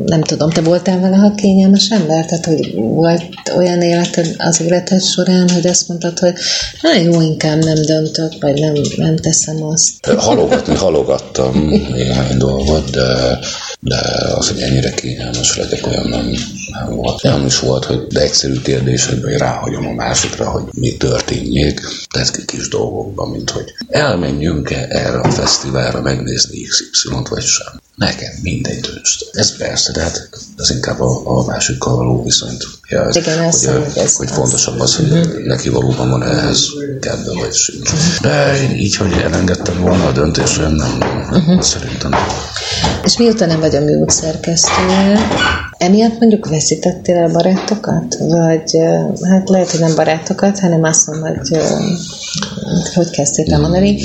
nem tudom, te voltál vele ha kényelmes ember? Tehát, hogy volt olyan életed az életed során, hogy azt mondtad, hogy na jó, inkább nem döntök, vagy nem, nem teszem azt. Halogatni halogattam néhány dolgot, de, de az, hogy ennyire kényelmes legyek, olyan nem, nem volt. Olyan is volt, hogy de egyszerű kérdésekben hogy ráhagyom a másikra, hogy mi történjék, tehát ki kis dolgokban, mint hogy elmenjünk-e erre a fesztiválra megnézni XY-t, vagy sem. Nekem mindegy. Ez persze, de hát ez inkább a, a másikkal való viszonyt jelz. Igen, hogy, hogy ez- hogy fontosabb az, hogy neki valóban van ehhez kedve, vagy sincs. De én így, hogy elengedtem volna a döntést, nem, nem, nem. szerintem. És mióta nem vagy a műút szerkesztője, emiatt mondjuk veszítettél el barátokat? Vagy hát lehet, hogy nem barátokat, hanem azt mondom, hogy hogy kezdtél el mondani,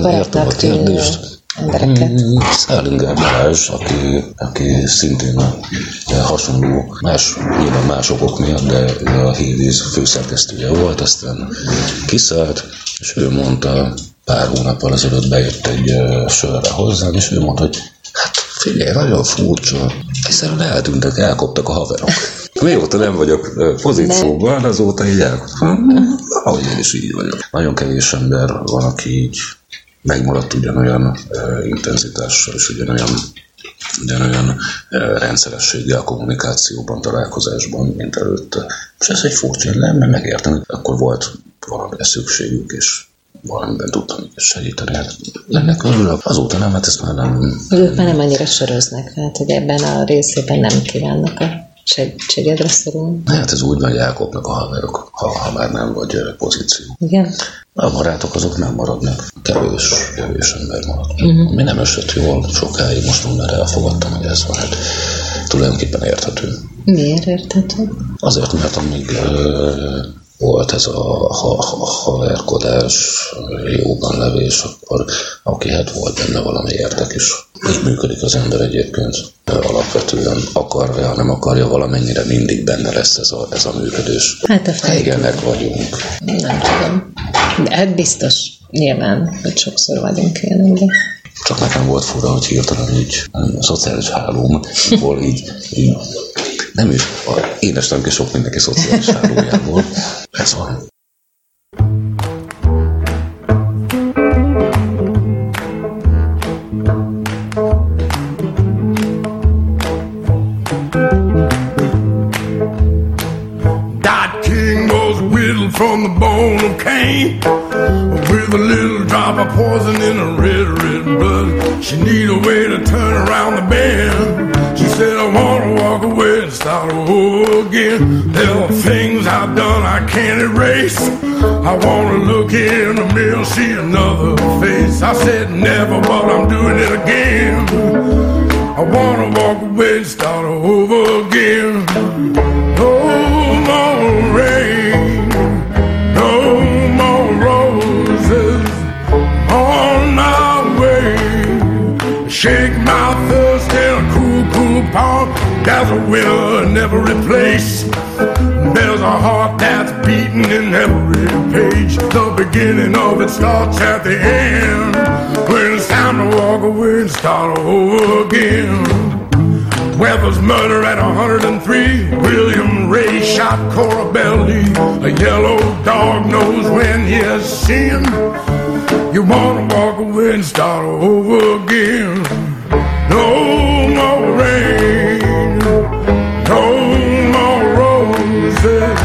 barátnak tűnő. Embereket. Mm, Szálinger Balázs, aki, aki szintén hasonló, más, nyilván más okok miatt, de a Hívíz főszerkesztője volt, aztán kiszállt, és ő mondta, pár hónappal ezelőtt bejött egy sörre hozzám, és ő mondta, hogy hát figyelj, nagyon furcsa, egyszerűen eltűntek, elkoptak a haverok. Mióta nem vagyok pozícióban, azóta így elkoptak. Ahogy én is így vagyok. Nagyon kevés ember van, aki így megmaradt ugyanolyan intenzitással és ugyanolyan, ugyanolyan rendszerességgel a kommunikációban, találkozásban, mint előtte. És ez egy furcsa, mert megértem, hogy akkor volt valamire szükségük, és valamiben tudtam segíteni. Hát ennek örülök. Azóta nem, hát ezt már nem... Ők már nem annyira söröznek, tehát hogy ebben a részében nem kívánnak a segítségedre szorulni. Hát ez úgy van, hogy elkopnak a haverok, ha, ha már nem vagy pozíció. Igen? A barátok azok nem maradnak. Kevés, kevés ember marad. Uh-huh. Mi nem esett jól sokáig, most már elfogadtam, hogy ez van. Hát tulajdonképpen érthető. Miért érthető? Azért, mert amíg ö, volt ez a ha, ha, haverkodás, jóban levés, akkor aki hát volt benne valami érdek is. Így működik az ember egyébként. Alapvetően akarja, nem akarja, valamennyire mindig benne lesz ez a, ez a működés. Hát a fel... Régenek vagyunk. Nem tudom. De hát biztos, nyilván, hogy sokszor vagyunk ilyenekben. Csak nekem volt fura, hogy hirtelen így a szociális hálómból így, így nem is, a, ki sok mindenki szociális hálójából. Ez van. From the bone of Cain. With a little drop of poison in her red, red blood. She need a way to turn around the bend. Said, I wanna walk away and start over again. There are things I've done I can't erase. I wanna look in the mirror, see another face. I said never, but I'm doing it again. I wanna walk away and start over again. No There's a winner in every place. There's a heart that's beating in every page. The beginning of it starts at the end. When it's time to walk away and start over again. Weather's murder at 103. William Ray shot Cora Belly. A yellow dog knows when he has sinned. You wanna walk away and start over again. No more rain, no more roses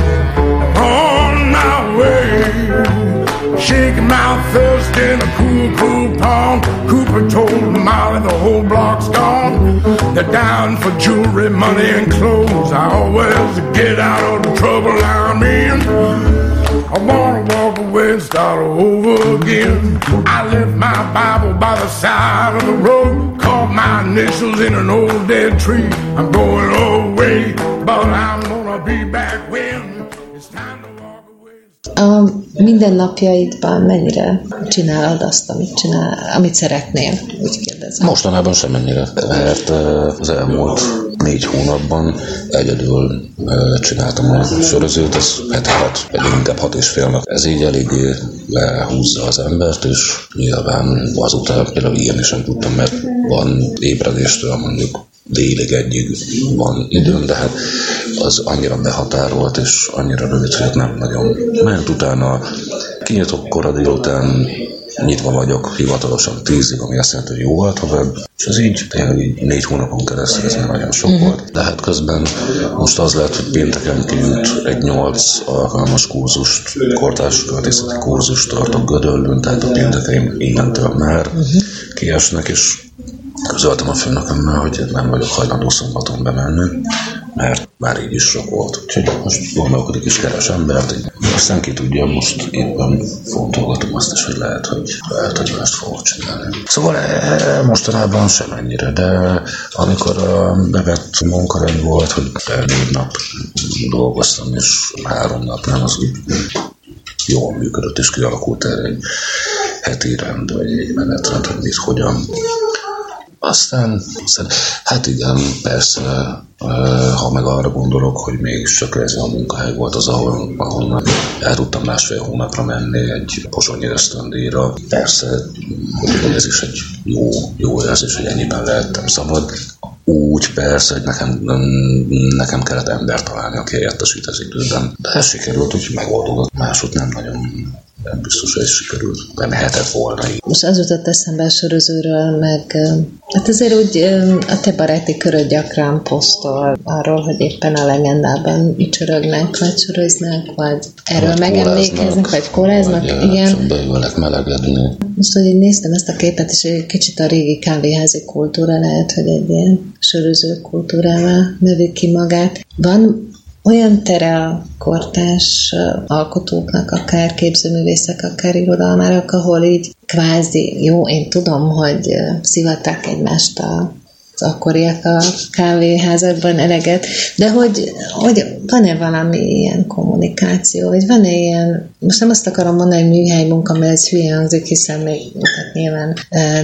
on my way. Shaking my thirst in a cool, cool pond. Cooper told Molly the whole block's gone. They're down for jewelry, money, and clothes. I always get out of the trouble I'm in. I wanna and start over again. I left my Bible by the side of the road, caught my initials in an old dead tree. I'm going away, but I'm gonna be back when A mindennapjaidban mennyire csinálod azt, amit, csinál, amit szeretnél? Úgy kérdezem. Mostanában semennyire, mert az elmúlt négy hónapban egyedül csináltam a sörözőt, ez heti hat, vagy inkább hat és félnek. Ez így eléggé lehúzza az embert, és nyilván azután például írni sem tudtam, mert van ébredéstől mondjuk délig egyig van időm, de hát az annyira behatárolt, és annyira rövid, hogy nem nagyon ment utána. Kinyitok kora délután, nyitva vagyok hivatalosan tízig, ami azt jelenti, hogy jóval tovább, és ez így tényleg így négy hónapon keresztül ez már nagyon sok uh-huh. volt. De hát közben most az lehet, hogy pénteken kijut egy nyolc alkalmas kurzust, kortárs költészeti kurzust tartok Gödöllőn, tehát a péntekeim innentől már uh-huh. kiesnek, és közöltem a főnökömmel, hogy nem vagyok hajlandó szombaton bemenni, mert már így is sok volt. Úgyhogy most gondolkodik is keres embert, aztán ki tudja, most éppen fontolgatom azt is, hogy lehet, hogy, lehet, hogy mást fogok csinálni. Szóval e, mostanában sem ennyire, de amikor a bevett munkarend volt, hogy négy nap dolgoztam, és három nap nem, az úgy jól működött, és kialakult erre egy heti rend, vagy egy menetrend, hogy mit hogyan aztán, aztán, hát igen, persze, ha meg arra gondolok, hogy mégiscsak ez a munkahely volt az, ahol, ahol el tudtam másfél hónapra menni egy pozsonyi ösztöndíjra. Persze, hogy ez is egy jó, jó érzés, hogy ennyiben lehettem szabad. Úgy persze, hogy nekem, nekem kellett ember találni, aki helyettesít az időben. De ez sikerült, úgy megoldódott. Máshogy nem nagyon nem biztos, hogy sikerült. De mehetett volna így. Most az jutott eszembe a sörözőről, meg hát azért úgy a te baráti köröd gyakran posztol arról, hogy éppen a legendában csörögnek, vagy söröznek, vagy erről Vagy megemlékeznek, vagy eh, igen. Beülnek melegedni. Most, hogy így néztem ezt a képet, és egy kicsit a régi kávéházi kultúra lehet, hogy egy ilyen söröző kultúrával növi ki magát. Van olyan tere a kortás alkotóknak, akár képzőművészek, akár irodalmárak, ahol így kvázi, jó, én tudom, hogy szivatták egymást a az akkoriak a kávéházakban eleget, de hogy, hogy van-e valami ilyen kommunikáció, vagy van-e ilyen, most nem azt akarom mondani, hogy műhely munka, mert ez hülye hangzik, hiszen még tehát nyilván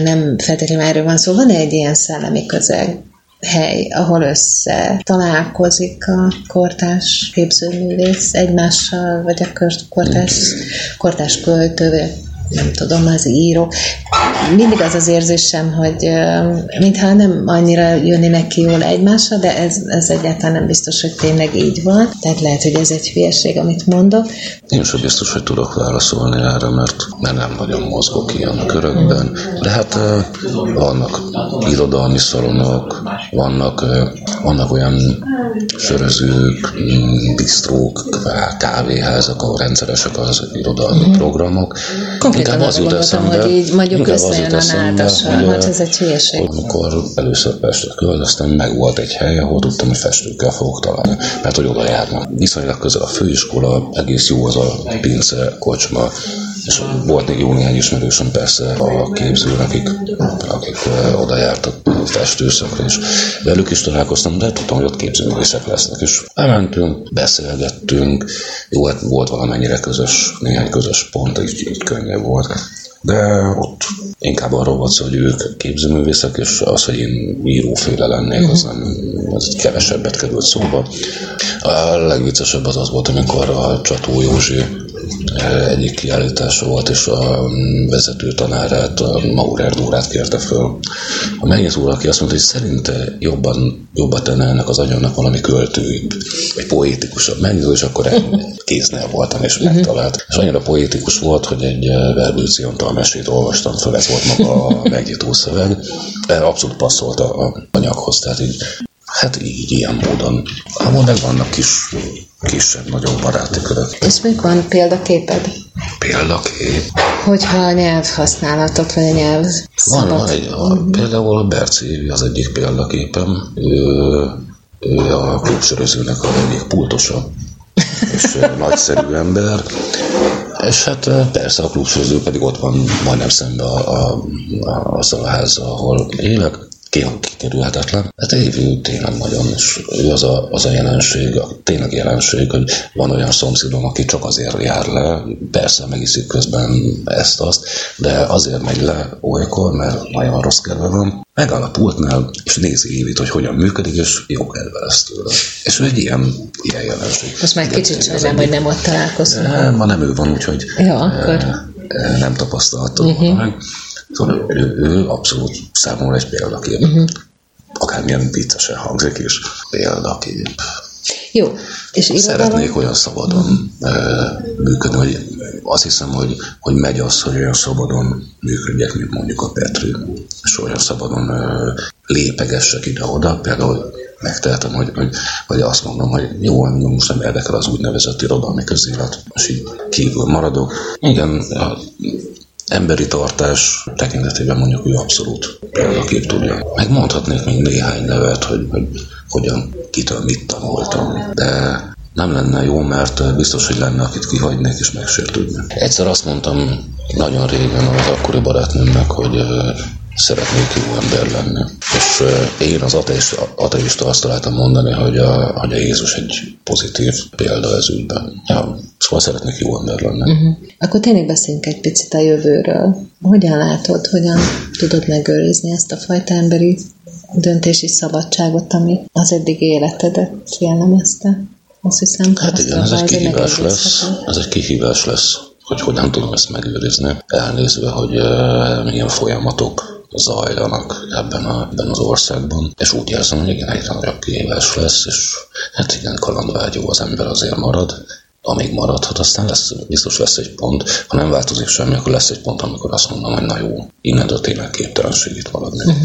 nem feltétlenül erről van szó, van-e egy ilyen szellemi közeg, hely, ahol össze találkozik a kortás képzőművész egymással, vagy a kortás, kortás költő, nem tudom, az író. Mindig az az érzésem, hogy mintha nem annyira jönnének ki jól egymásra, de ez, ez egyáltalán nem biztos, hogy tényleg így van. Tehát lehet, hogy ez egy hülyeség, amit mondok. Én sem biztos, hogy tudok válaszolni erre, mert, mert nem nagyon mozgok ilyen körökben. De hát vannak irodalmi szalonok, vannak vannak olyan sörözők, bistrók, ká- kávéházak, ahol rendszeresek az irodalmi Mhm. programok. Konkrétan Inkább arra gondoltam, hogy így mondjuk összejön a nádassal, hogy, hát ez egy hülyeség. hogy Amikor először Pestre költöztem, meg volt egy hely, ahol tudtam, hogy festőkkel fogok találni, mert hogy oda járnak. Viszonylag közel a főiskola, egész jó az a pince, kocsma, és volt még jó néhány ismerősöm persze a képzőnek, akik, akik oda jártak festőszakra, és velük is találkoztam, de tudtam, hogy ott képzőművészek lesznek, és elmentünk, beszélgettünk, jó, hát volt valamennyire közös, néhány közös pont, így, így könnyebb volt. De ott inkább arról volt szó, hogy ők képzőművészek, és az, hogy én íróféle lennék, az nem, az egy kevesebbet került szóba. A legviccesebb az az volt, amikor a Csató Józsi egyik kiállítása volt, és a mm, vezető tanárát, a Maurer Dórát kérte föl. A megnyit úr, aki azt mondta, hogy szerinte jobban, jobban tenne ennek az anyagnak valami költőibb, vagy poétikusabb. Megnyit úr, és akkor kéznél voltam, és megtalált. És annyira poétikus volt, hogy egy eh, Verbőci Antal mesét olvastam föl, ez volt maga a megnyitó szöveg. Abszolút passzolt a a anyaghoz, tehát így Hát így, ilyen módon. Ahol meg vannak kis, kisebb, nagyobb baráti körök. És még van példaképed? Példakép. Hogyha a nyelvhasználatot, vagy a nyelv Van, szabad. van egy, a, például a Berci az egyik példaképem. Ő, ő a klubsörözőnek a egyik pultosa, és nagyszerű ember. És hát persze a klubsöröző pedig ott van majdnem szembe a, a, a, azzal a házzal, ahol élek. Ki- Kikerülhetetlen. Hát Évi tényleg nagyon, és ő az a, az a jelenség, a, tényleg jelenség, hogy van olyan szomszédom, aki csak azért jár le, persze megiszik közben ezt-azt, de azért megy le olykor, mert nagyon rossz kedve van, megáll a pultnál, és nézi Évit, hogy hogyan működik, és jó kedve lesz tőle. És ő egy ilyen, ilyen jelenség. Most már Igen, kicsit sajnálom, hogy nem ott találkozunk. Ma nem ő van, úgyhogy Ja, akkor. eh, nem tapasztaltam uh-huh. meg. Szóval ő, ő abszolút számomra egy példakép. Uh-huh. Akármilyen viccesen hangzik is, példakép. Jó, és? Szeretnék olyan szabadon uh, működni, hogy azt hiszem, hogy, hogy megy az, hogy olyan szabadon működjek, mint mondjuk a Petri, és olyan szabadon uh, lépegessek ide-oda, például megtehetem, hogy, hogy, hogy azt mondom, hogy jó, engem most nem érdekel az úgynevezett irodalmi közélet, és így kívül maradok. Igen, a emberi tartás tekintetében mondjuk ő abszolút példakép tudja. Megmondhatnék még néhány nevet, hogy, hogy hogyan, kitől mit tanultam, de nem lenne jó, mert biztos, hogy lenne, akit kihagynék és megsértődnék. Egyszer azt mondtam nagyon régen az akkori barátnőmnek, hogy szeretnék jó ember lenni. És én az ateista, ateista azt találtam mondani, hogy a, hogy a Jézus egy pozitív példa ez ügyben. Ja, szóval szeretnék jó ember lenni. Uh-huh. Akkor tényleg beszéljünk egy picit a jövőről. Hogyan látod, hogyan tudod megőrizni ezt a fajta emberi döntési szabadságot, ami az eddigi életedet jellemezte? Azt hiszem, Hát igen, ez egy kihívás lesz. Ez egy kihívás lesz, hogy hogyan tudom ezt megőrizni. Elnézve, hogy uh, milyen folyamatok zajlanak ebben, a, ebben az országban. És úgy érzem, hogy igen, egyre nagyobb kihívás lesz, és hát igen, kalandvágyó az ember azért marad, amíg maradhat, aztán lesz, biztos lesz egy pont, ha nem változik semmi, akkor lesz egy pont, amikor azt mondom, hogy na jó, innentől tényleg képtelenség itt maradni. Uh-huh.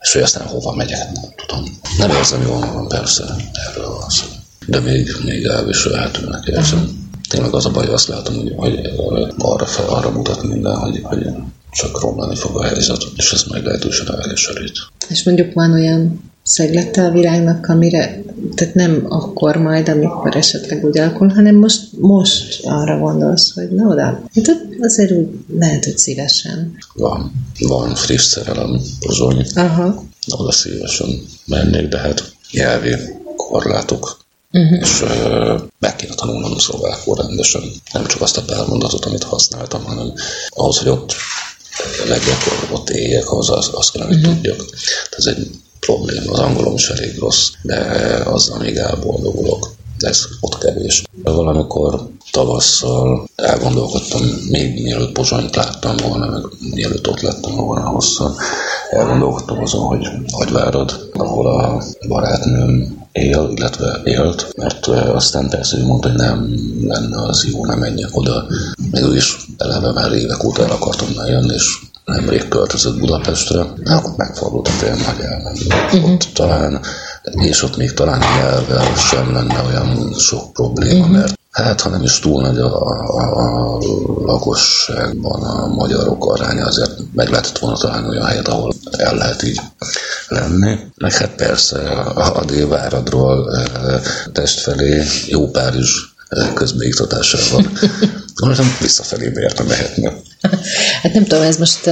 És hogy aztán hova megyek, nem tudom. Nem érzem jól magam, persze, erről van szó. De még, még elviselhetőnek érzem. Tényleg az a baj, azt látom, hogy, hogy arra, fel, arra mutat minden, hogy, hogy csak romlani fog a helyzet, és ez meglehetősen elkeserít. És mondjuk van olyan szeglete a világnak, amire, tehát nem akkor majd, amikor esetleg úgy alakul, hanem most, most arra gondolsz, hogy na oda. Hát azért úgy lehet, hogy szívesen. Van, van friss szerelem, Pozsony, Aha. oda szívesen mennék, de hát nyelvi korlátok. Uh-huh. És ö, meg kéne tanulnom szlovákul rendesen. Nem csak azt a pár mondatot, amit használtam, hanem ahhoz, hogy ott legyek, ott éljek, ahhoz azt, azt kellene, hogy uh-huh. tudjak. Ez egy probléma. Az angolom is elég rossz, de azzal még elboldogulok. De ez ott kevés. Valamikor tavasszal elgondolkodtam, még mielőtt Pozsonyt láttam volna, meg mielőtt ott lettem volna hosszan, elgondolkodtam azon, hogy Agyvárad, ahol a barátnőm él, illetve élt, mert aztán persze ő mondta, hogy nem lenne az jó, nem menjek oda. Még ő is eleve már évek óta el akartam jönni, és nemrég költözött Budapestre, de akkor megfordult a film, hogy elmenni. Uh-huh. Ott talán és ott még talán nyelvvel sem lenne olyan sok probléma, mert hát ha nem is túl nagy a, a, a lakosságban a magyarok aránya, azért meg lehetett volna találni olyan helyet, ahol el lehet így lenni. Meg hát persze a, a délváradról eh, test felé jó pár is eh, közbeiktatásával. Gondoltam, visszafelé miért nem mehetne. Hát nem tudom, ez most,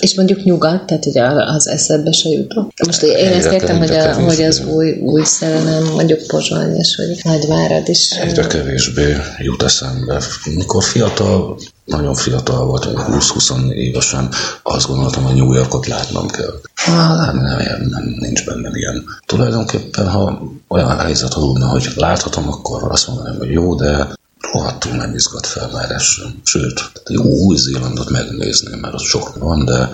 és mondjuk nyugat, tehát ugye az eszedbe se jutott. Most én Egyre ezt értem, hogy, a, hogy az új, új szerelem, mondjuk Pozsony, és hogy Nagyvárad is. Egyre kevésbé jut eszembe. Mikor fiatal, nagyon fiatal voltam, 20-20 évesen, azt gondoltam, hogy New Yorkot látnom kell. Hát nem, nem, nem, nincs bennem ilyen. Tulajdonképpen, ha olyan helyzet adódna, hogy láthatom, akkor azt mondanám, hogy jó, de rohadtul nem izgat fel már ez sem. Sőt, jó Új-Zélandot megnézném, mert ott sok van, de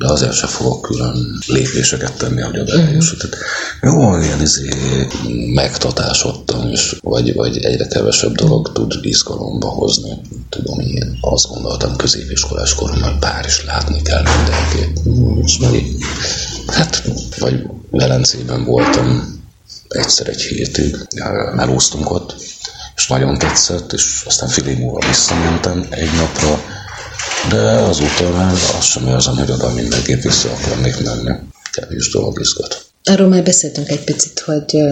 de azért sem fogok külön lépéseket tenni, hogy oda eljussuk. Tehát Jó, ilyen izé, megtatásodtam, és vagy, vagy egyre kevesebb dolog tud izgalomba hozni. Tudom, én azt gondoltam középiskolás koromban, hogy Párizs látni kell mindenképp. És meg, hát, vagy Velencében voltam egyszer egy hétig, melóztunk ott, és nagyon tetszett, és aztán fél év múlva visszamentem egy napra, de azóta már azt sem érzem, hogy oda mindenképp vissza akarnék menni. Kevés dolog izgat. Arról már beszéltünk egy picit, hogy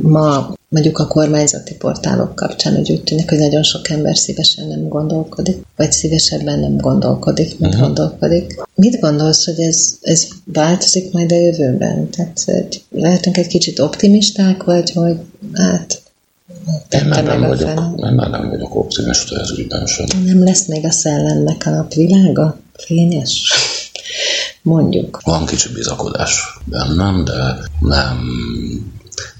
ma mondjuk a kormányzati portálok kapcsán, hogy úgy tűnik, hogy nagyon sok ember szívesen nem gondolkodik, vagy szívesebben nem gondolkodik, mint uh-huh. gondolkodik. Mit gondolsz, hogy ez, ez változik majd a jövőben? Tehát hogy lehetünk egy kicsit optimisták, vagy hogy hát Én már nem vagyok, én már nem vagyok optimista ez ügyben sem. Nem lesz még a szellemnek a napvilága? Fényes? Mondjuk. Van kicsi bizakodás bennem, de nem,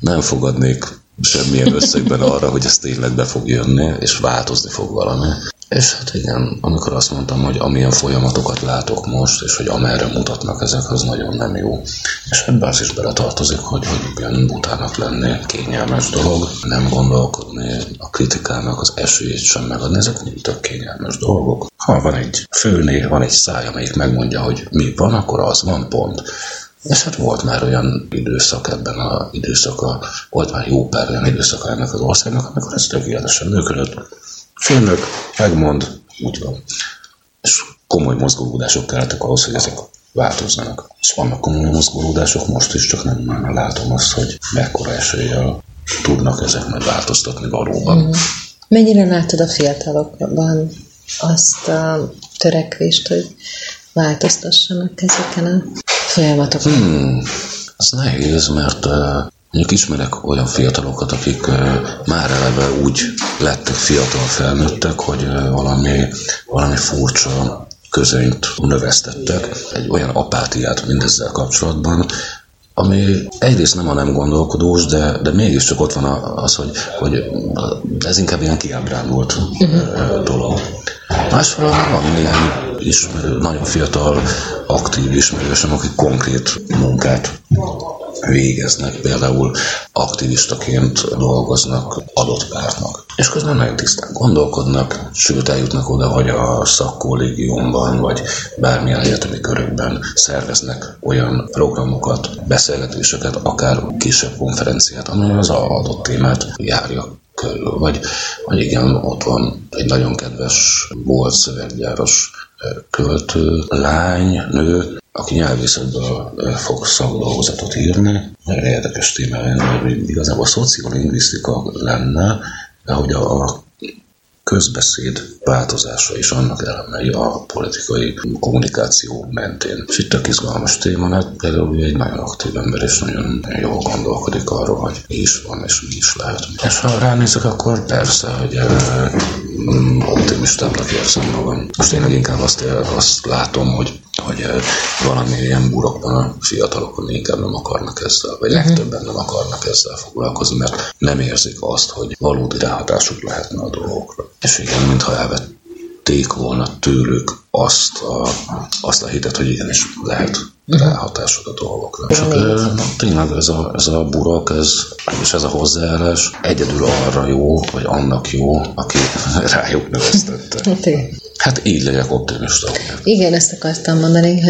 nem fogadnék semmilyen összegben arra, hogy ez tényleg be fog jönni, és változni fog valami. És hát igen, amikor azt mondtam, hogy amilyen folyamatokat látok most, és hogy amerre mutatnak ezek, az nagyon nem jó. És ebbe az is beletartozik, hogy, hogy ilyen butának lenni kényelmes dolog, nem gondolkodni, a kritikának az esélyét sem megadni, ezek mind tök kényelmes dolgok. Ha van egy főnél, van egy száj, amelyik megmondja, hogy mi van, akkor az van, pont. És hát volt már olyan időszak ebben a időszaka, volt már jó pár olyan időszaka ennek az országnak, amikor ez tökéletesen működött. Főnök megmond, úgy van. És komoly mozgolódások kellettek ahhoz, hogy ezek változzanak. És vannak komoly mozgolódások most is, csak nem már látom azt, hogy mekkora eséllyel tudnak ezek majd változtatni valóban. Mm. Mennyire látod a fiatalokban azt a törekvést, hogy változtassanak ezeken a folyamatokon? Hmm, az nehéz, mert mondjuk ismerek olyan fiatalokat, akik már eleve úgy lettek fiatal felnőttek, hogy valami, valami furcsa közönyt növesztettek, egy olyan apátiát mindezzel kapcsolatban, ami egyrészt nem a nem gondolkodós, de, de mégiscsak ott van az, hogy, hogy ez inkább ilyen kiábrándult dolog. Másfelől van néhány ismerő, nagyon fiatal, aktív ismerősöm, akik konkrét munkát végeznek, például aktivistaként dolgoznak adott pártnak. És közben nagyon tisztán gondolkodnak, sőt eljutnak oda, hogy a szakkollégiumban, vagy bármilyen egyetemi körökben szerveznek olyan programokat, beszélgetéseket, akár kisebb konferenciát, amely az adott témát járja körül. Vagy, vagy igen, ott van egy nagyon kedves volt szöveggyáros költő, lány, nő, aki nyelvészetből fog szakdolgozatot írni. Nagyon érdekes téma lenne, igazából szociolingvisztika lenne, de hogy a, a közbeszéd változása is annak elemei a politikai kommunikáció mentén. És itt tök izgalmas téma, mert például egy nagyon aktív ember, és nagyon jól gondolkodik arról, hogy mi is van, és mi is lehet. És ha ránézek, akkor persze, hogy mm, optimistábbnak érzem magam. Most tényleg inkább azt, azt látom, hogy hogy eh, valami ilyen burokban a fiatalok inkább nem akarnak ezzel, vagy legtöbben nem akarnak ezzel foglalkozni, mert nem érzik azt, hogy valódi ráhatásuk lehetne a dolgokra. És igen, mintha elvették volna tőlük azt a, azt a hitet, hogy igenis lehet ráhatásod a dolgokra. És akkor tényleg ez a, ez a burok, ez, és ez a hozzáállás egyedül arra jó, vagy annak jó, aki rájuk növesztette. Hát így legyek optimista. Igen, ezt akartam mondani,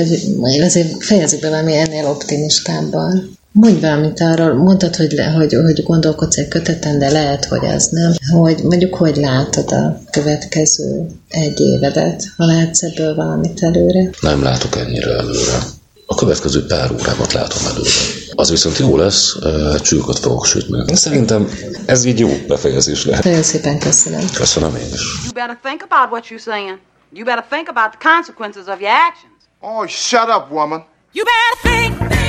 hogy azért fejezzük be valami ennél optimistábban. Mondj valamit arról, mondtad, hogy, le, hogy, hogy gondolkodsz egy köteten, de lehet, hogy az nem. Hogy mondjuk, hogy látod a következő egy évedet, ha látsz ebből valamit előre? Nem látok ennyire előre. A következő pár órámat látom előre. Az viszont jó lesz, csülköt fogok sütni. Szerintem ez így jó befejezés lehet. Nagyon szépen köszönöm. Köszönöm én is. You better think about what you're saying. You better think about the consequences of your actions. Oh, shut up, woman. You better think,